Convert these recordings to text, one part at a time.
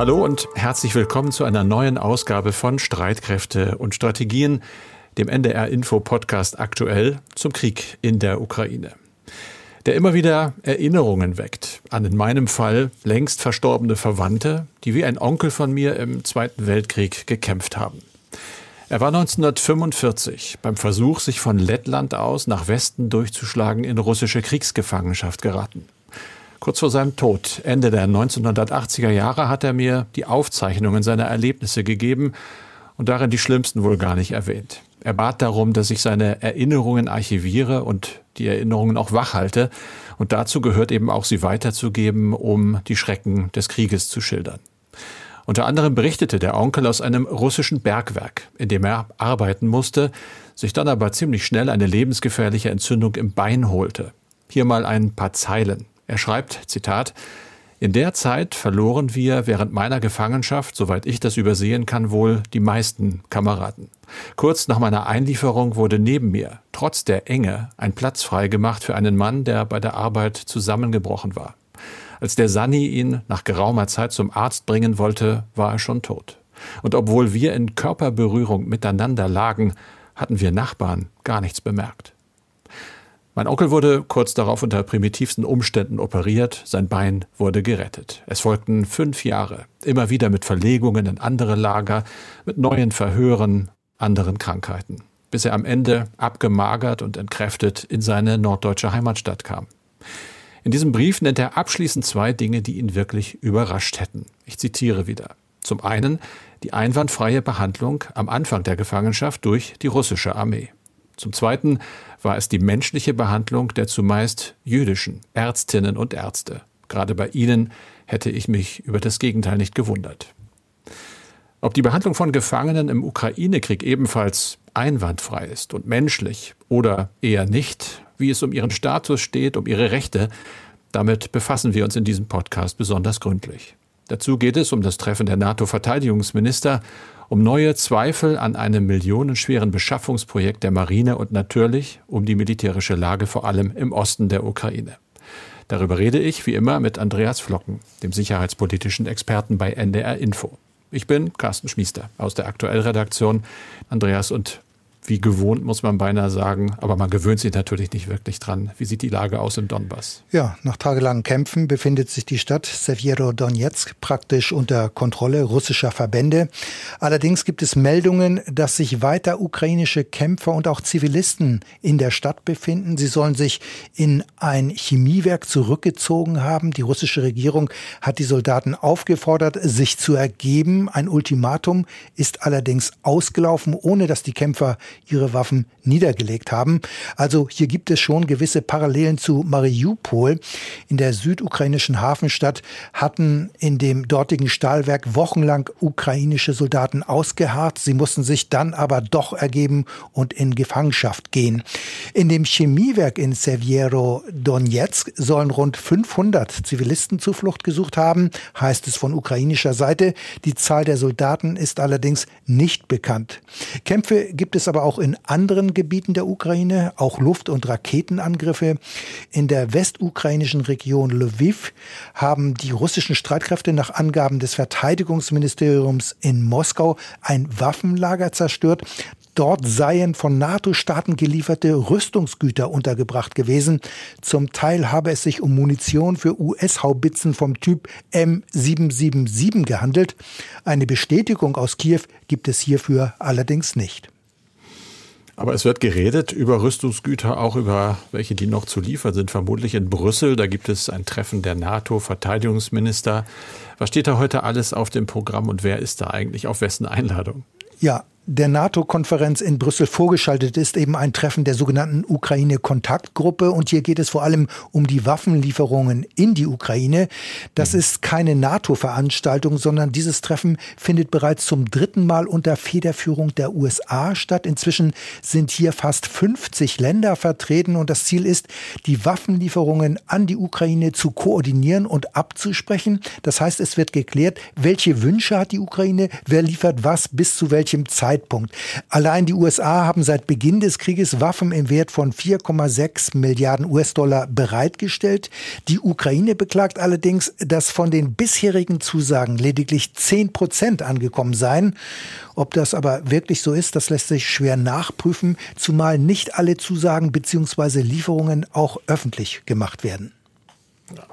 Hallo und herzlich willkommen zu einer neuen Ausgabe von Streitkräfte und Strategien, dem NDR Info Podcast aktuell zum Krieg in der Ukraine. Der immer wieder Erinnerungen weckt an in meinem Fall längst verstorbene Verwandte, die wie ein Onkel von mir im Zweiten Weltkrieg gekämpft haben. Er war 1945 beim Versuch, sich von Lettland aus nach Westen durchzuschlagen, in russische Kriegsgefangenschaft geraten. Kurz vor seinem Tod, Ende der 1980er Jahre, hat er mir die Aufzeichnungen seiner Erlebnisse gegeben und darin die schlimmsten wohl gar nicht erwähnt. Er bat darum, dass ich seine Erinnerungen archiviere und die Erinnerungen auch wachhalte. Und dazu gehört eben auch, sie weiterzugeben, um die Schrecken des Krieges zu schildern. Unter anderem berichtete der Onkel aus einem russischen Bergwerk, in dem er arbeiten musste, sich dann aber ziemlich schnell eine lebensgefährliche Entzündung im Bein holte. Hier mal ein paar Zeilen. Er schreibt, Zitat, in der Zeit verloren wir während meiner Gefangenschaft, soweit ich das übersehen kann, wohl die meisten Kameraden. Kurz nach meiner Einlieferung wurde neben mir, trotz der Enge, ein Platz freigemacht für einen Mann, der bei der Arbeit zusammengebrochen war. Als der Sani ihn nach geraumer Zeit zum Arzt bringen wollte, war er schon tot. Und obwohl wir in Körperberührung miteinander lagen, hatten wir Nachbarn gar nichts bemerkt. Mein Onkel wurde kurz darauf unter primitivsten Umständen operiert, sein Bein wurde gerettet. Es folgten fünf Jahre, immer wieder mit Verlegungen in andere Lager, mit neuen Verhören, anderen Krankheiten, bis er am Ende abgemagert und entkräftet in seine norddeutsche Heimatstadt kam. In diesem Brief nennt er abschließend zwei Dinge, die ihn wirklich überrascht hätten. Ich zitiere wieder. Zum einen die einwandfreie Behandlung am Anfang der Gefangenschaft durch die russische Armee. Zum Zweiten war es die menschliche Behandlung der zumeist jüdischen Ärztinnen und Ärzte. Gerade bei ihnen hätte ich mich über das Gegenteil nicht gewundert. Ob die Behandlung von Gefangenen im Ukraine-Krieg ebenfalls einwandfrei ist und menschlich oder eher nicht, wie es um ihren Status steht, um ihre Rechte, damit befassen wir uns in diesem Podcast besonders gründlich. Dazu geht es um das Treffen der NATO-Verteidigungsminister um neue Zweifel an einem millionenschweren Beschaffungsprojekt der Marine und natürlich um die militärische Lage vor allem im Osten der Ukraine. Darüber rede ich wie immer mit Andreas Flocken, dem sicherheitspolitischen Experten bei NDR Info. Ich bin Carsten Schmiester aus der Aktuellredaktion. Andreas, und wie gewohnt, muss man beinahe sagen. Aber man gewöhnt sich natürlich nicht wirklich dran. Wie sieht die Lage aus im Donbass? Ja, nach tagelangen Kämpfen befindet sich die Stadt Severo-Donetsk praktisch unter Kontrolle russischer Verbände. Allerdings gibt es Meldungen, dass sich weiter ukrainische Kämpfer und auch Zivilisten in der Stadt befinden. Sie sollen sich in ein Chemiewerk zurückgezogen haben. Die russische Regierung hat die Soldaten aufgefordert, sich zu ergeben. Ein Ultimatum ist allerdings ausgelaufen, ohne dass die Kämpfer ihre Waffen niedergelegt haben. Also hier gibt es schon gewisse Parallelen zu Mariupol. In der südukrainischen Hafenstadt hatten in dem dortigen Stahlwerk wochenlang ukrainische Soldaten ausgeharrt. Sie mussten sich dann aber doch ergeben und in Gefangenschaft gehen. In dem Chemiewerk in Seviero Donetsk sollen rund 500 Zivilisten Zuflucht gesucht haben, heißt es von ukrainischer Seite. Die Zahl der Soldaten ist allerdings nicht bekannt. Kämpfe gibt es aber aber auch in anderen Gebieten der Ukraine, auch Luft- und Raketenangriffe. In der westukrainischen Region Lviv haben die russischen Streitkräfte nach Angaben des Verteidigungsministeriums in Moskau ein Waffenlager zerstört. Dort seien von NATO-Staaten gelieferte Rüstungsgüter untergebracht gewesen. Zum Teil habe es sich um Munition für US-Haubitzen vom Typ M777 gehandelt. Eine Bestätigung aus Kiew gibt es hierfür allerdings nicht. Aber es wird geredet über Rüstungsgüter, auch über welche, die noch zu liefern sind, vermutlich in Brüssel. Da gibt es ein Treffen der NATO-Verteidigungsminister. Was steht da heute alles auf dem Programm und wer ist da eigentlich auf wessen Einladung? Ja, der NATO-Konferenz in Brüssel vorgeschaltet ist, eben ein Treffen der sogenannten Ukraine-Kontaktgruppe. Und hier geht es vor allem um die Waffenlieferungen in die Ukraine. Das mhm. ist keine NATO-Veranstaltung, sondern dieses Treffen findet bereits zum dritten Mal unter Federführung der USA statt. Inzwischen sind hier fast 50 Länder vertreten und das Ziel ist, die Waffenlieferungen an die Ukraine zu koordinieren und abzusprechen. Das heißt, es wird geklärt, welche Wünsche hat die Ukraine, wer liefert was bis zu welchem Zeitpunkt Streitpunkt. Allein die USA haben seit Beginn des Krieges Waffen im Wert von 4,6 Milliarden US-Dollar bereitgestellt. Die Ukraine beklagt allerdings, dass von den bisherigen Zusagen lediglich 10 Prozent angekommen seien. Ob das aber wirklich so ist, das lässt sich schwer nachprüfen, zumal nicht alle Zusagen bzw. Lieferungen auch öffentlich gemacht werden.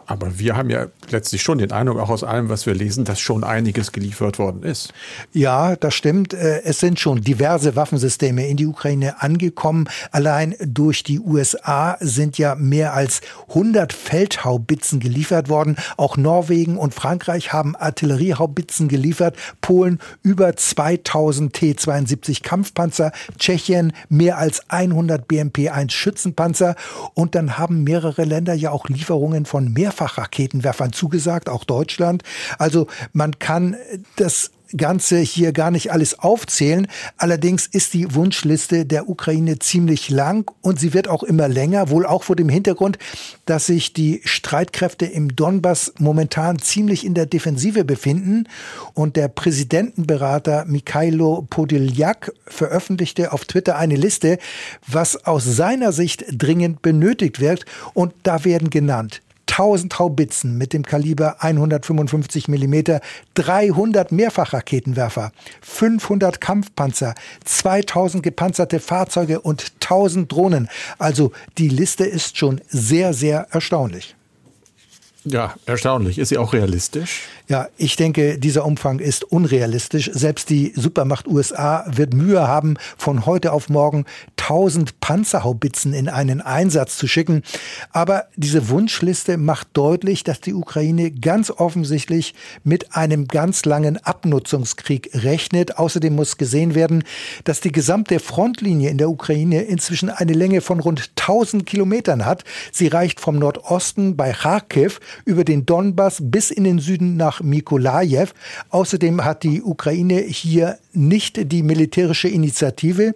Aber wir haben ja letztlich schon den Eindruck, auch aus allem, was wir lesen, dass schon einiges geliefert worden ist. Ja, das stimmt. Äh, es sind schon diverse Waffensysteme in die Ukraine angekommen. Allein durch die USA sind ja mehr als 100 Feldhaubitzen geliefert worden. Auch Norwegen und Frankreich haben Artilleriehaubitzen geliefert. Polen über 2000 T-72 Kampfpanzer. Tschechien mehr als 100 BMP-1 Schützenpanzer. Und dann haben mehrere Länder ja auch Lieferungen von Mehrfachraketenwerfern zugesagt, auch Deutschland. Also man kann das Ganze hier gar nicht alles aufzählen. Allerdings ist die Wunschliste der Ukraine ziemlich lang und sie wird auch immer länger, wohl auch vor dem Hintergrund, dass sich die Streitkräfte im Donbass momentan ziemlich in der Defensive befinden. Und der Präsidentenberater Mikhailo Podiljak veröffentlichte auf Twitter eine Liste, was aus seiner Sicht dringend benötigt wird. Und da werden genannt 1000 Haubitzen mit dem Kaliber 155 mm, 300 Mehrfachraketenwerfer, 500 Kampfpanzer, 2000 gepanzerte Fahrzeuge und 1000 Drohnen. Also die Liste ist schon sehr, sehr erstaunlich. Ja, erstaunlich. Ist sie auch realistisch? Ja, ich denke, dieser Umfang ist unrealistisch. Selbst die Supermacht USA wird Mühe haben, von heute auf morgen 1000 Panzerhaubitzen in einen Einsatz zu schicken. Aber diese Wunschliste macht deutlich, dass die Ukraine ganz offensichtlich mit einem ganz langen Abnutzungskrieg rechnet. Außerdem muss gesehen werden, dass die gesamte Frontlinie in der Ukraine inzwischen eine Länge von rund 1000 Kilometern hat. Sie reicht vom Nordosten bei Kharkiv über den Donbass bis in den Süden nach Mikolajew. Außerdem hat die Ukraine hier nicht die militärische Initiative.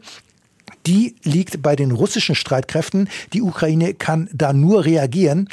Die liegt bei den russischen Streitkräften. Die Ukraine kann da nur reagieren.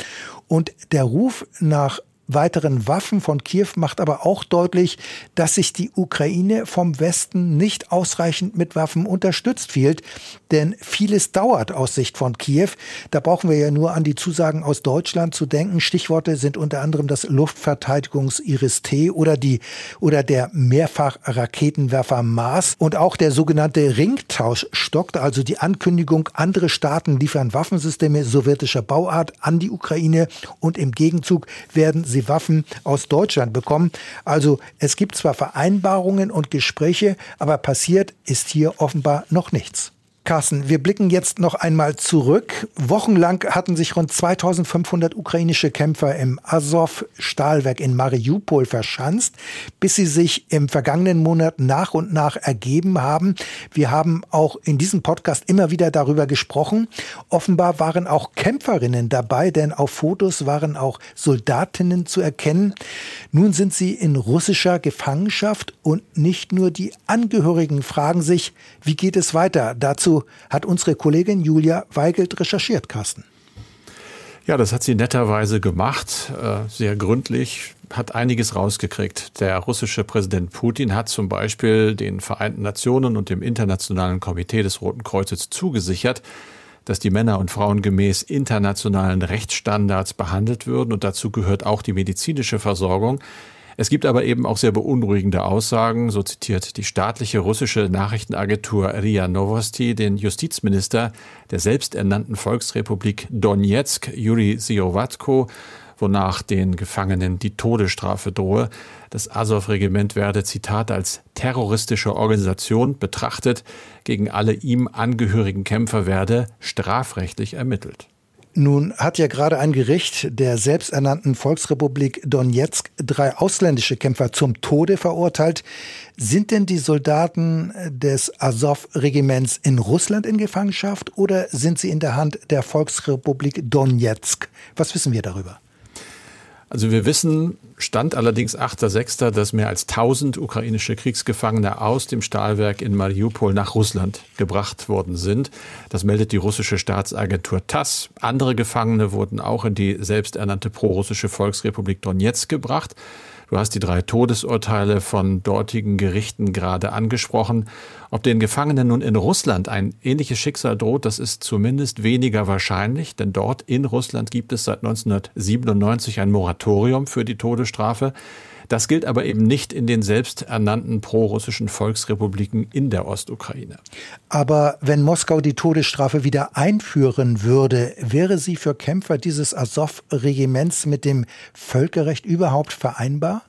Und der Ruf nach weiteren Waffen von Kiew macht aber auch deutlich, dass sich die Ukraine vom Westen nicht ausreichend mit Waffen unterstützt fühlt. Denn vieles dauert aus Sicht von Kiew. Da brauchen wir ja nur an die Zusagen aus Deutschland zu denken. Stichworte sind unter anderem das Luftverteidigungs-Iris-T oder die, oder der Mehrfachraketenwerfer Mars und auch der sogenannte Ringtausch stockt, also die Ankündigung, andere Staaten liefern Waffensysteme sowjetischer Bauart an die Ukraine und im Gegenzug werden sie sie Waffen aus Deutschland bekommen. Also es gibt zwar Vereinbarungen und Gespräche, aber passiert ist hier offenbar noch nichts. Carsten, wir blicken jetzt noch einmal zurück. Wochenlang hatten sich rund 2500 ukrainische Kämpfer im Azov-Stahlwerk in Mariupol verschanzt, bis sie sich im vergangenen Monat nach und nach ergeben haben. Wir haben auch in diesem Podcast immer wieder darüber gesprochen. Offenbar waren auch Kämpferinnen dabei, denn auf Fotos waren auch Soldatinnen zu erkennen. Nun sind sie in russischer Gefangenschaft und nicht nur die Angehörigen fragen sich, wie geht es weiter? Dazu hat unsere Kollegin Julia Weigelt recherchiert, Carsten. Ja, das hat sie netterweise gemacht, äh, sehr gründlich, hat einiges rausgekriegt. Der russische Präsident Putin hat zum Beispiel den Vereinten Nationen und dem Internationalen Komitee des Roten Kreuzes zugesichert, dass die Männer und Frauen gemäß internationalen Rechtsstandards behandelt würden und dazu gehört auch die medizinische Versorgung. Es gibt aber eben auch sehr beunruhigende Aussagen. So zitiert die staatliche russische Nachrichtenagentur RIA Novosti den Justizminister der selbsternannten Volksrepublik Donetsk, Juri Siovatko, wonach den Gefangenen die Todesstrafe drohe. Das Azov-Regiment werde, Zitat, als terroristische Organisation betrachtet. Gegen alle ihm angehörigen Kämpfer werde strafrechtlich ermittelt. Nun hat ja gerade ein Gericht der selbsternannten Volksrepublik Donetsk drei ausländische Kämpfer zum Tode verurteilt. Sind denn die Soldaten des Azov-Regiments in Russland in Gefangenschaft oder sind sie in der Hand der Volksrepublik Donetsk? Was wissen wir darüber? Also wir wissen, Stand allerdings 8.6., dass mehr als 1000 ukrainische Kriegsgefangene aus dem Stahlwerk in Mariupol nach Russland gebracht worden sind. Das meldet die russische Staatsagentur TASS. Andere Gefangene wurden auch in die selbsternannte prorussische Volksrepublik Donetsk gebracht. Du hast die drei Todesurteile von dortigen Gerichten gerade angesprochen. Ob den Gefangenen nun in Russland ein ähnliches Schicksal droht, das ist zumindest weniger wahrscheinlich, denn dort in Russland gibt es seit 1997 ein Moratorium für die Todesstrafe. Das gilt aber eben nicht in den selbsternannten prorussischen Volksrepubliken in der Ostukraine. Aber wenn Moskau die Todesstrafe wieder einführen würde, wäre sie für Kämpfer dieses Azov-Regiments mit dem Völkerrecht überhaupt vereinbar?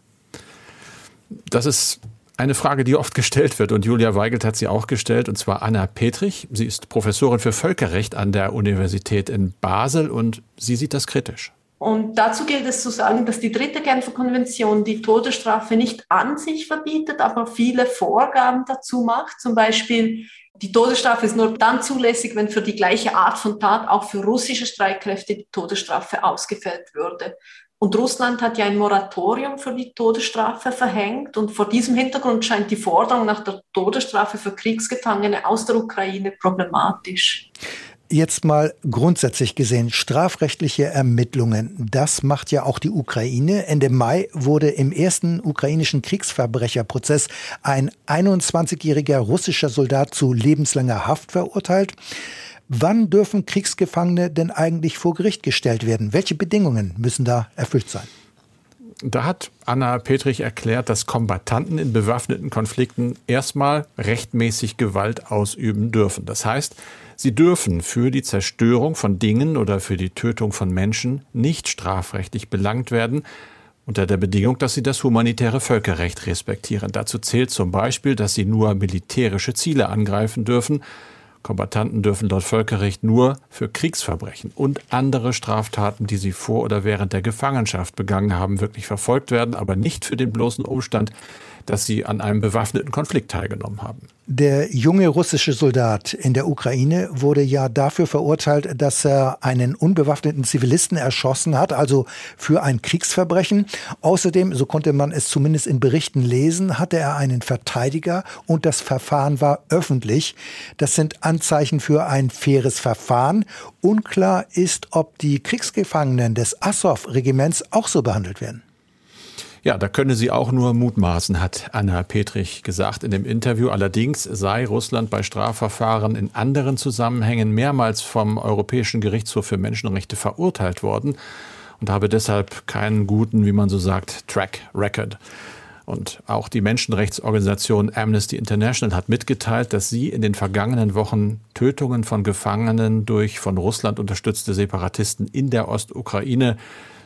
Das ist eine Frage, die oft gestellt wird und Julia Weigelt hat sie auch gestellt, und zwar Anna Petrich. Sie ist Professorin für Völkerrecht an der Universität in Basel und sie sieht das kritisch. Und dazu gilt es zu sagen, dass die dritte Genfer Konvention die Todesstrafe nicht an sich verbietet, aber viele Vorgaben dazu macht. Zum Beispiel, die Todesstrafe ist nur dann zulässig, wenn für die gleiche Art von Tat auch für russische Streitkräfte die Todesstrafe ausgefällt würde. Und Russland hat ja ein Moratorium für die Todesstrafe verhängt. Und vor diesem Hintergrund scheint die Forderung nach der Todesstrafe für Kriegsgefangene aus der Ukraine problematisch. Jetzt mal grundsätzlich gesehen, strafrechtliche Ermittlungen, das macht ja auch die Ukraine. Ende Mai wurde im ersten ukrainischen Kriegsverbrecherprozess ein 21-jähriger russischer Soldat zu lebenslanger Haft verurteilt. Wann dürfen Kriegsgefangene denn eigentlich vor Gericht gestellt werden? Welche Bedingungen müssen da erfüllt sein? Da hat Anna Petrich erklärt, dass Kombattanten in bewaffneten Konflikten erstmal rechtmäßig Gewalt ausüben dürfen. Das heißt, sie dürfen für die Zerstörung von Dingen oder für die Tötung von Menschen nicht strafrechtlich belangt werden, unter der Bedingung, dass sie das humanitäre Völkerrecht respektieren. Dazu zählt zum Beispiel, dass sie nur militärische Ziele angreifen dürfen Kombattanten dürfen laut Völkerrecht nur für Kriegsverbrechen und andere Straftaten, die sie vor oder während der Gefangenschaft begangen haben, wirklich verfolgt werden, aber nicht für den bloßen Umstand, dass sie an einem bewaffneten Konflikt teilgenommen haben. Der junge russische Soldat in der Ukraine wurde ja dafür verurteilt, dass er einen unbewaffneten Zivilisten erschossen hat, also für ein Kriegsverbrechen. Außerdem, so konnte man es zumindest in Berichten lesen, hatte er einen Verteidiger und das Verfahren war öffentlich. Das sind Anzeichen für ein faires Verfahren. Unklar ist, ob die Kriegsgefangenen des Assow-Regiments auch so behandelt werden. Ja, da könne sie auch nur mutmaßen, hat Anna Petrich gesagt in dem Interview. Allerdings sei Russland bei Strafverfahren in anderen Zusammenhängen mehrmals vom Europäischen Gerichtshof für Menschenrechte verurteilt worden und habe deshalb keinen guten, wie man so sagt, Track Record. Und auch die Menschenrechtsorganisation Amnesty International hat mitgeteilt, dass sie in den vergangenen Wochen Tötungen von Gefangenen durch von Russland unterstützte Separatisten in der Ostukraine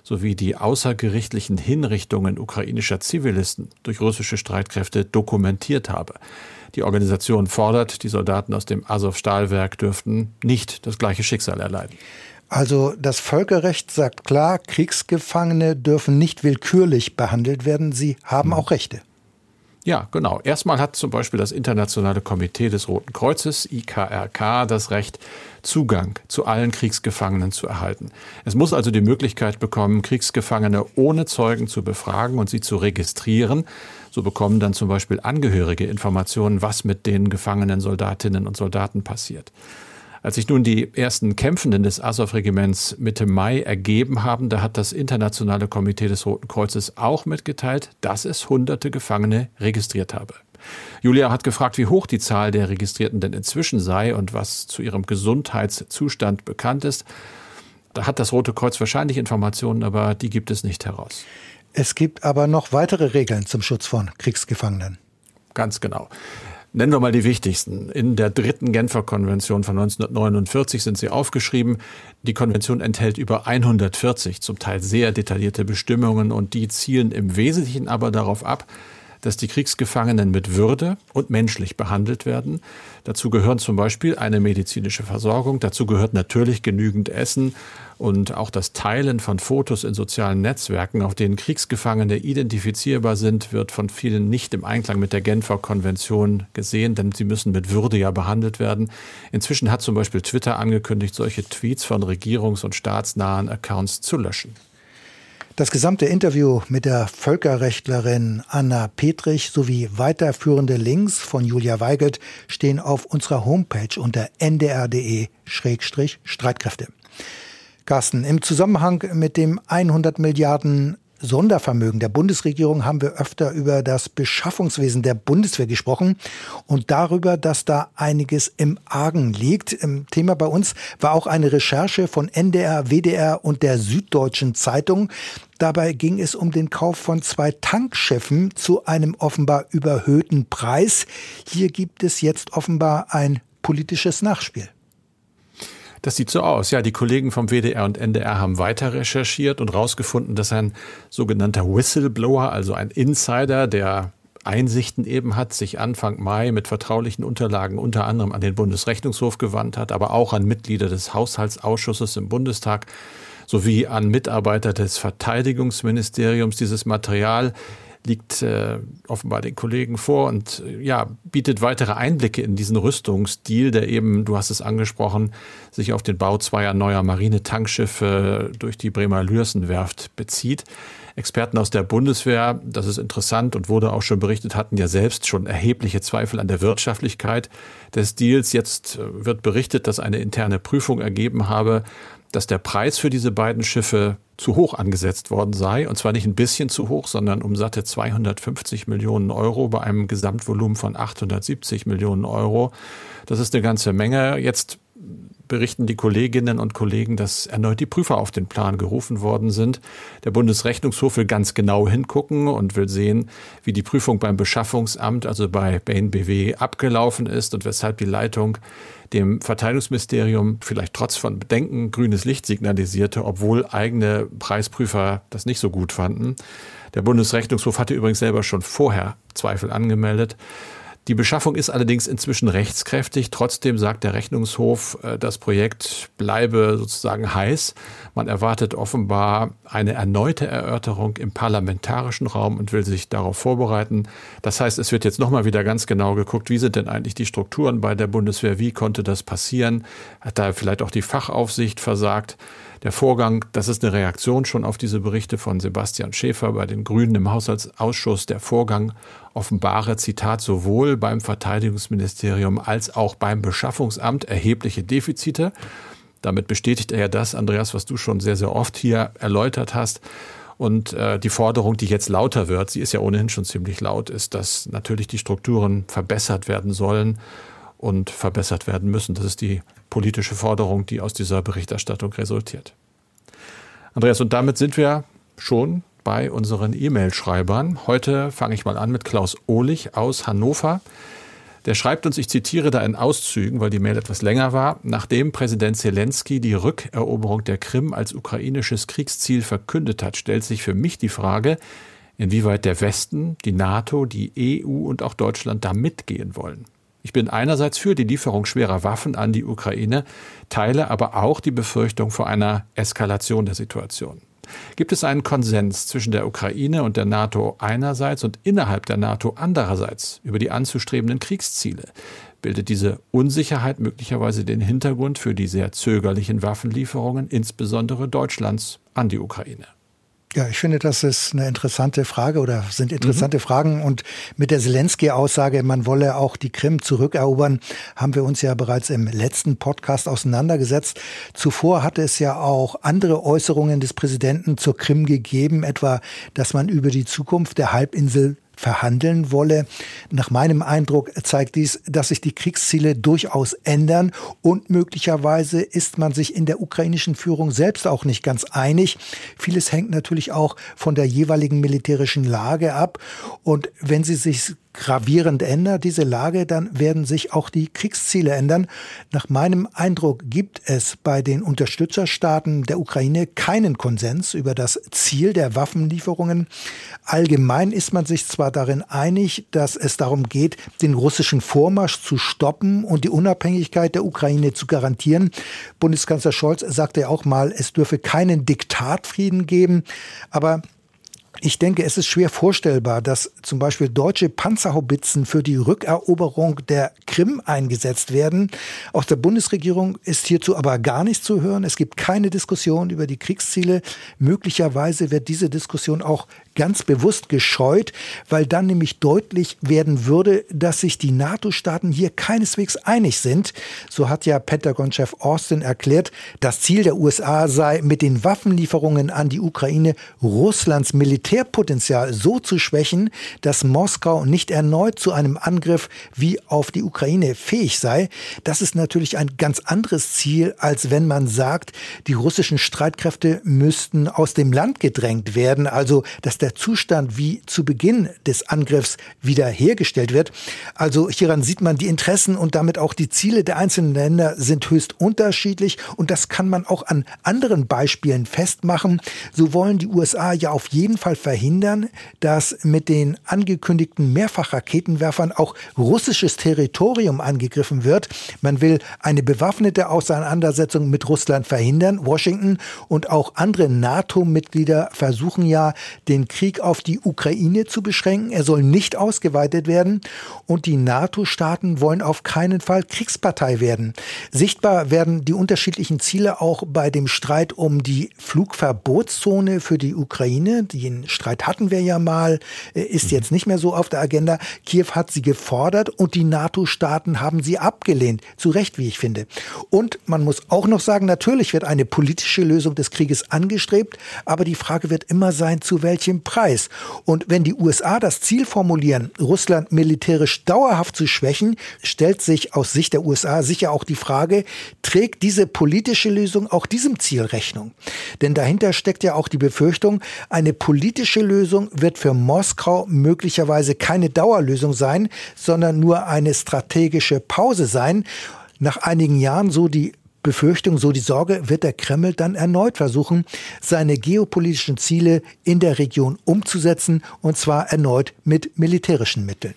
sowie die außergerichtlichen Hinrichtungen ukrainischer Zivilisten durch russische Streitkräfte dokumentiert habe. Die Organisation fordert, die Soldaten aus dem Azov-Stahlwerk dürften nicht das gleiche Schicksal erleiden. Also das Völkerrecht sagt klar, Kriegsgefangene dürfen nicht willkürlich behandelt werden, sie haben hm. auch Rechte. Ja, genau. Erstmal hat zum Beispiel das Internationale Komitee des Roten Kreuzes, IKRK, das Recht, Zugang zu allen Kriegsgefangenen zu erhalten. Es muss also die Möglichkeit bekommen, Kriegsgefangene ohne Zeugen zu befragen und sie zu registrieren. So bekommen dann zum Beispiel Angehörige Informationen, was mit den gefangenen Soldatinnen und Soldaten passiert. Als sich nun die ersten Kämpfenden des Azov-Regiments Mitte Mai ergeben haben, da hat das Internationale Komitee des Roten Kreuzes auch mitgeteilt, dass es hunderte Gefangene registriert habe. Julia hat gefragt, wie hoch die Zahl der Registrierten denn inzwischen sei und was zu ihrem Gesundheitszustand bekannt ist. Da hat das Rote Kreuz wahrscheinlich Informationen, aber die gibt es nicht heraus. Es gibt aber noch weitere Regeln zum Schutz von Kriegsgefangenen. Ganz genau. Nennen wir mal die wichtigsten. In der dritten Genfer Konvention von 1949 sind sie aufgeschrieben. Die Konvention enthält über 140 zum Teil sehr detaillierte Bestimmungen und die zielen im Wesentlichen aber darauf ab, dass die Kriegsgefangenen mit Würde und menschlich behandelt werden. Dazu gehören zum Beispiel eine medizinische Versorgung, dazu gehört natürlich genügend Essen und auch das Teilen von Fotos in sozialen Netzwerken, auf denen Kriegsgefangene identifizierbar sind, wird von vielen nicht im Einklang mit der Genfer Konvention gesehen, denn sie müssen mit Würde ja behandelt werden. Inzwischen hat zum Beispiel Twitter angekündigt, solche Tweets von regierungs- und staatsnahen Accounts zu löschen. Das gesamte Interview mit der Völkerrechtlerin Anna Petrich sowie weiterführende Links von Julia Weigelt stehen auf unserer Homepage unter ndr.de-streitkräfte. Carsten, im Zusammenhang mit dem 100 Milliarden Sondervermögen der Bundesregierung haben wir öfter über das Beschaffungswesen der Bundeswehr gesprochen und darüber, dass da einiges im Argen liegt. Im Thema bei uns war auch eine Recherche von NDR, WDR und der Süddeutschen Zeitung. Dabei ging es um den Kauf von zwei Tankschiffen zu einem offenbar überhöhten Preis. Hier gibt es jetzt offenbar ein politisches Nachspiel. Das sieht so aus. Ja, die Kollegen vom WDR und NDR haben weiter recherchiert und herausgefunden, dass ein sogenannter Whistleblower, also ein Insider, der Einsichten eben hat, sich Anfang Mai mit vertraulichen Unterlagen unter anderem an den Bundesrechnungshof gewandt hat, aber auch an Mitglieder des Haushaltsausschusses im Bundestag sowie an Mitarbeiter des Verteidigungsministeriums dieses Material liegt äh, offenbar den Kollegen vor und äh, ja, bietet weitere Einblicke in diesen Rüstungsstil, der eben, du hast es angesprochen, sich auf den Bau zweier neuer Marinetankschiffe durch die Bremer Lürsenwerft bezieht. Experten aus der Bundeswehr, das ist interessant und wurde auch schon berichtet, hatten ja selbst schon erhebliche Zweifel an der Wirtschaftlichkeit des Deals. Jetzt äh, wird berichtet, dass eine interne Prüfung ergeben habe, dass der Preis für diese beiden Schiffe zu hoch angesetzt worden sei. Und zwar nicht ein bisschen zu hoch, sondern um satte 250 Millionen Euro bei einem Gesamtvolumen von 870 Millionen Euro. Das ist eine ganze Menge. Jetzt berichten die Kolleginnen und Kollegen, dass erneut die Prüfer auf den Plan gerufen worden sind. Der Bundesrechnungshof will ganz genau hingucken und will sehen, wie die Prüfung beim Beschaffungsamt, also bei BNBW, abgelaufen ist und weshalb die Leitung dem Verteidigungsministerium vielleicht trotz von Bedenken grünes Licht signalisierte, obwohl eigene Preisprüfer das nicht so gut fanden. Der Bundesrechnungshof hatte übrigens selber schon vorher Zweifel angemeldet. Die Beschaffung ist allerdings inzwischen rechtskräftig. Trotzdem sagt der Rechnungshof, äh, das Projekt bleibe sozusagen heiß. Man erwartet offenbar eine erneute Erörterung im parlamentarischen Raum und will sich darauf vorbereiten. Das heißt, es wird jetzt nochmal wieder ganz genau geguckt, wie sind denn eigentlich die Strukturen bei der Bundeswehr? Wie konnte das passieren? Hat da vielleicht auch die Fachaufsicht versagt? Der Vorgang, das ist eine Reaktion schon auf diese Berichte von Sebastian Schäfer bei den Grünen im Haushaltsausschuss. Der Vorgang offenbare, Zitat, sowohl beim Verteidigungsministerium als auch beim Beschaffungsamt erhebliche Defizite. Damit bestätigt er ja das, Andreas, was du schon sehr, sehr oft hier erläutert hast. Und äh, die Forderung, die jetzt lauter wird, sie ist ja ohnehin schon ziemlich laut, ist, dass natürlich die Strukturen verbessert werden sollen und verbessert werden müssen. Das ist die politische Forderung, die aus dieser Berichterstattung resultiert. Andreas, und damit sind wir schon bei unseren E-Mail-Schreibern. Heute fange ich mal an mit Klaus Ohlich aus Hannover. Der schreibt uns, ich zitiere da in Auszügen, weil die Mail etwas länger war, nachdem Präsident Zelensky die Rückeroberung der Krim als ukrainisches Kriegsziel verkündet hat, stellt sich für mich die Frage, inwieweit der Westen, die NATO, die EU und auch Deutschland da mitgehen wollen. Ich bin einerseits für die Lieferung schwerer Waffen an die Ukraine, teile aber auch die Befürchtung vor einer Eskalation der Situation. Gibt es einen Konsens zwischen der Ukraine und der NATO einerseits und innerhalb der NATO andererseits über die anzustrebenden Kriegsziele? Bildet diese Unsicherheit möglicherweise den Hintergrund für die sehr zögerlichen Waffenlieferungen, insbesondere Deutschlands, an die Ukraine? Ja, ich finde, das ist eine interessante Frage oder sind interessante mhm. Fragen. Und mit der Zelensky-Aussage, man wolle auch die Krim zurückerobern, haben wir uns ja bereits im letzten Podcast auseinandergesetzt. Zuvor hatte es ja auch andere Äußerungen des Präsidenten zur Krim gegeben, etwa, dass man über die Zukunft der Halbinsel verhandeln wolle. Nach meinem Eindruck zeigt dies, dass sich die Kriegsziele durchaus ändern und möglicherweise ist man sich in der ukrainischen Führung selbst auch nicht ganz einig. Vieles hängt natürlich auch von der jeweiligen militärischen Lage ab und wenn sie sich gravierend ändert, diese Lage, dann werden sich auch die Kriegsziele ändern. Nach meinem Eindruck gibt es bei den Unterstützerstaaten der Ukraine keinen Konsens über das Ziel der Waffenlieferungen. Allgemein ist man sich zwar darin einig, dass es darum geht, den russischen Vormarsch zu stoppen und die Unabhängigkeit der Ukraine zu garantieren. Bundeskanzler Scholz sagte ja auch mal, es dürfe keinen Diktatfrieden geben. Aber ich denke, es ist schwer vorstellbar, dass zum Beispiel deutsche Panzerhaubitzen für die Rückeroberung der Krim eingesetzt werden. Aus der Bundesregierung ist hierzu aber gar nichts zu hören. Es gibt keine Diskussion über die Kriegsziele. Möglicherweise wird diese Diskussion auch ganz bewusst gescheut, weil dann nämlich deutlich werden würde, dass sich die NATO-Staaten hier keineswegs einig sind. So hat ja Pentagon-Chef Austin erklärt, das Ziel der USA sei, mit den Waffenlieferungen an die Ukraine Russlands Militärpotenzial so zu schwächen, dass Moskau nicht erneut zu einem Angriff wie auf die Ukraine fähig sei. Das ist natürlich ein ganz anderes Ziel, als wenn man sagt, die russischen Streitkräfte müssten aus dem Land gedrängt werden, also dass der Zustand wie zu Beginn des Angriffs wiederhergestellt wird. Also hieran sieht man, die Interessen und damit auch die Ziele der einzelnen Länder sind höchst unterschiedlich und das kann man auch an anderen Beispielen festmachen. So wollen die USA ja auf jeden Fall verhindern, dass mit den angekündigten Mehrfachraketenwerfern auch russisches Territorium angegriffen wird. Man will eine bewaffnete Auseinandersetzung mit Russland verhindern. Washington und auch andere NATO-Mitglieder versuchen ja, den Krieg auf die Ukraine zu beschränken. Er soll nicht ausgeweitet werden. Und die NATO-Staaten wollen auf keinen Fall Kriegspartei werden. Sichtbar werden die unterschiedlichen Ziele auch bei dem Streit um die Flugverbotszone für die Ukraine. Den Streit hatten wir ja mal, ist jetzt nicht mehr so auf der Agenda. Kiew hat sie gefordert und die NATO-Staaten haben sie abgelehnt. Zu Recht, wie ich finde. Und man muss auch noch sagen, natürlich wird eine politische Lösung des Krieges angestrebt, aber die Frage wird immer sein, zu welchem Preis. Und wenn die USA das Ziel formulieren, Russland militärisch dauerhaft zu schwächen, stellt sich aus Sicht der USA sicher auch die Frage, trägt diese politische Lösung auch diesem Ziel Rechnung? Denn dahinter steckt ja auch die Befürchtung, eine politische Lösung wird für Moskau möglicherweise keine Dauerlösung sein, sondern nur eine strategische Pause sein. Nach einigen Jahren, so die Befürchtung, so die Sorge, wird der Kreml dann erneut versuchen, seine geopolitischen Ziele in der Region umzusetzen, und zwar erneut mit militärischen Mitteln.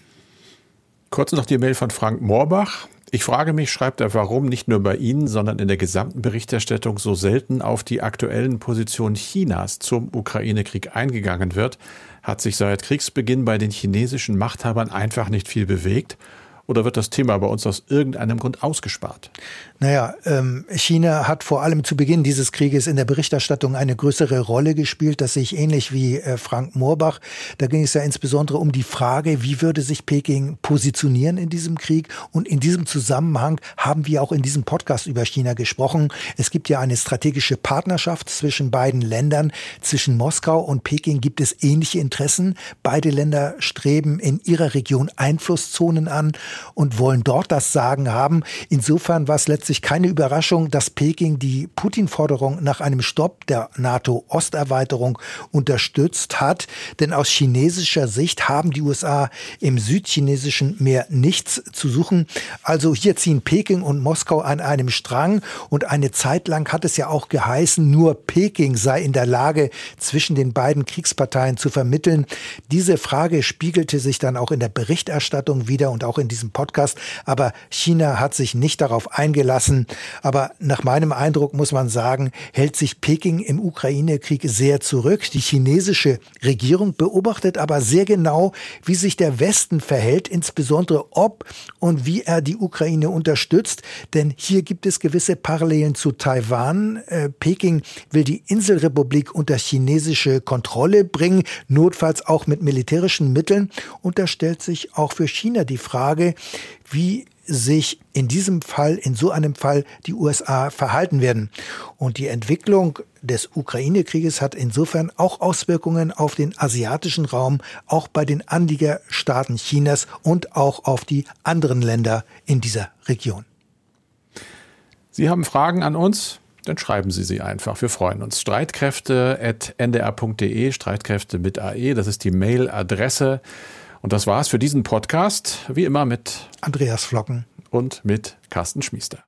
Kurz noch die Mail von Frank Moorbach. Ich frage mich, schreibt er, warum nicht nur bei Ihnen, sondern in der gesamten Berichterstattung so selten auf die aktuellen Positionen Chinas zum Ukraine-Krieg eingegangen wird. Hat sich seit Kriegsbeginn bei den chinesischen Machthabern einfach nicht viel bewegt? Oder wird das Thema bei uns aus irgendeinem Grund ausgespart? Naja, ähm, China hat vor allem zu Beginn dieses Krieges in der Berichterstattung eine größere Rolle gespielt. Das sehe ich ähnlich wie äh, Frank Moorbach. Da ging es ja insbesondere um die Frage, wie würde sich Peking positionieren in diesem Krieg. Und in diesem Zusammenhang haben wir auch in diesem Podcast über China gesprochen. Es gibt ja eine strategische Partnerschaft zwischen beiden Ländern. Zwischen Moskau und Peking gibt es ähnliche Interessen. Beide Länder streben in ihrer Region Einflusszonen an und wollen dort das Sagen haben. Insofern war es letztlich keine Überraschung, dass Peking die Putin-Forderung nach einem Stopp der NATO-Osterweiterung unterstützt hat. Denn aus chinesischer Sicht haben die USA im südchinesischen Meer nichts zu suchen. Also hier ziehen Peking und Moskau an einem Strang. Und eine Zeit lang hat es ja auch geheißen, nur Peking sei in der Lage, zwischen den beiden Kriegsparteien zu vermitteln. Diese Frage spiegelte sich dann auch in der Berichterstattung wieder und auch in diesem Podcast. Aber China hat sich nicht darauf eingelassen lassen. Aber nach meinem Eindruck muss man sagen, hält sich Peking im Ukraine-Krieg sehr zurück. Die chinesische Regierung beobachtet aber sehr genau, wie sich der Westen verhält, insbesondere ob und wie er die Ukraine unterstützt. Denn hier gibt es gewisse Parallelen zu Taiwan. Äh, Peking will die Inselrepublik unter chinesische Kontrolle bringen, notfalls auch mit militärischen Mitteln. Und da stellt sich auch für China die Frage, wie sich in diesem Fall, in so einem Fall, die USA verhalten werden. Und die Entwicklung des Ukraine-Krieges hat insofern auch Auswirkungen auf den asiatischen Raum, auch bei den Anliegerstaaten Chinas und auch auf die anderen Länder in dieser Region. Sie haben Fragen an uns? Dann schreiben Sie sie einfach. Wir freuen uns. Streitkräfte.ndr.de, Streitkräfte mit AE, das ist die Mailadresse. Und das war's für diesen Podcast. Wie immer mit Andreas Flocken und mit Carsten Schmiester.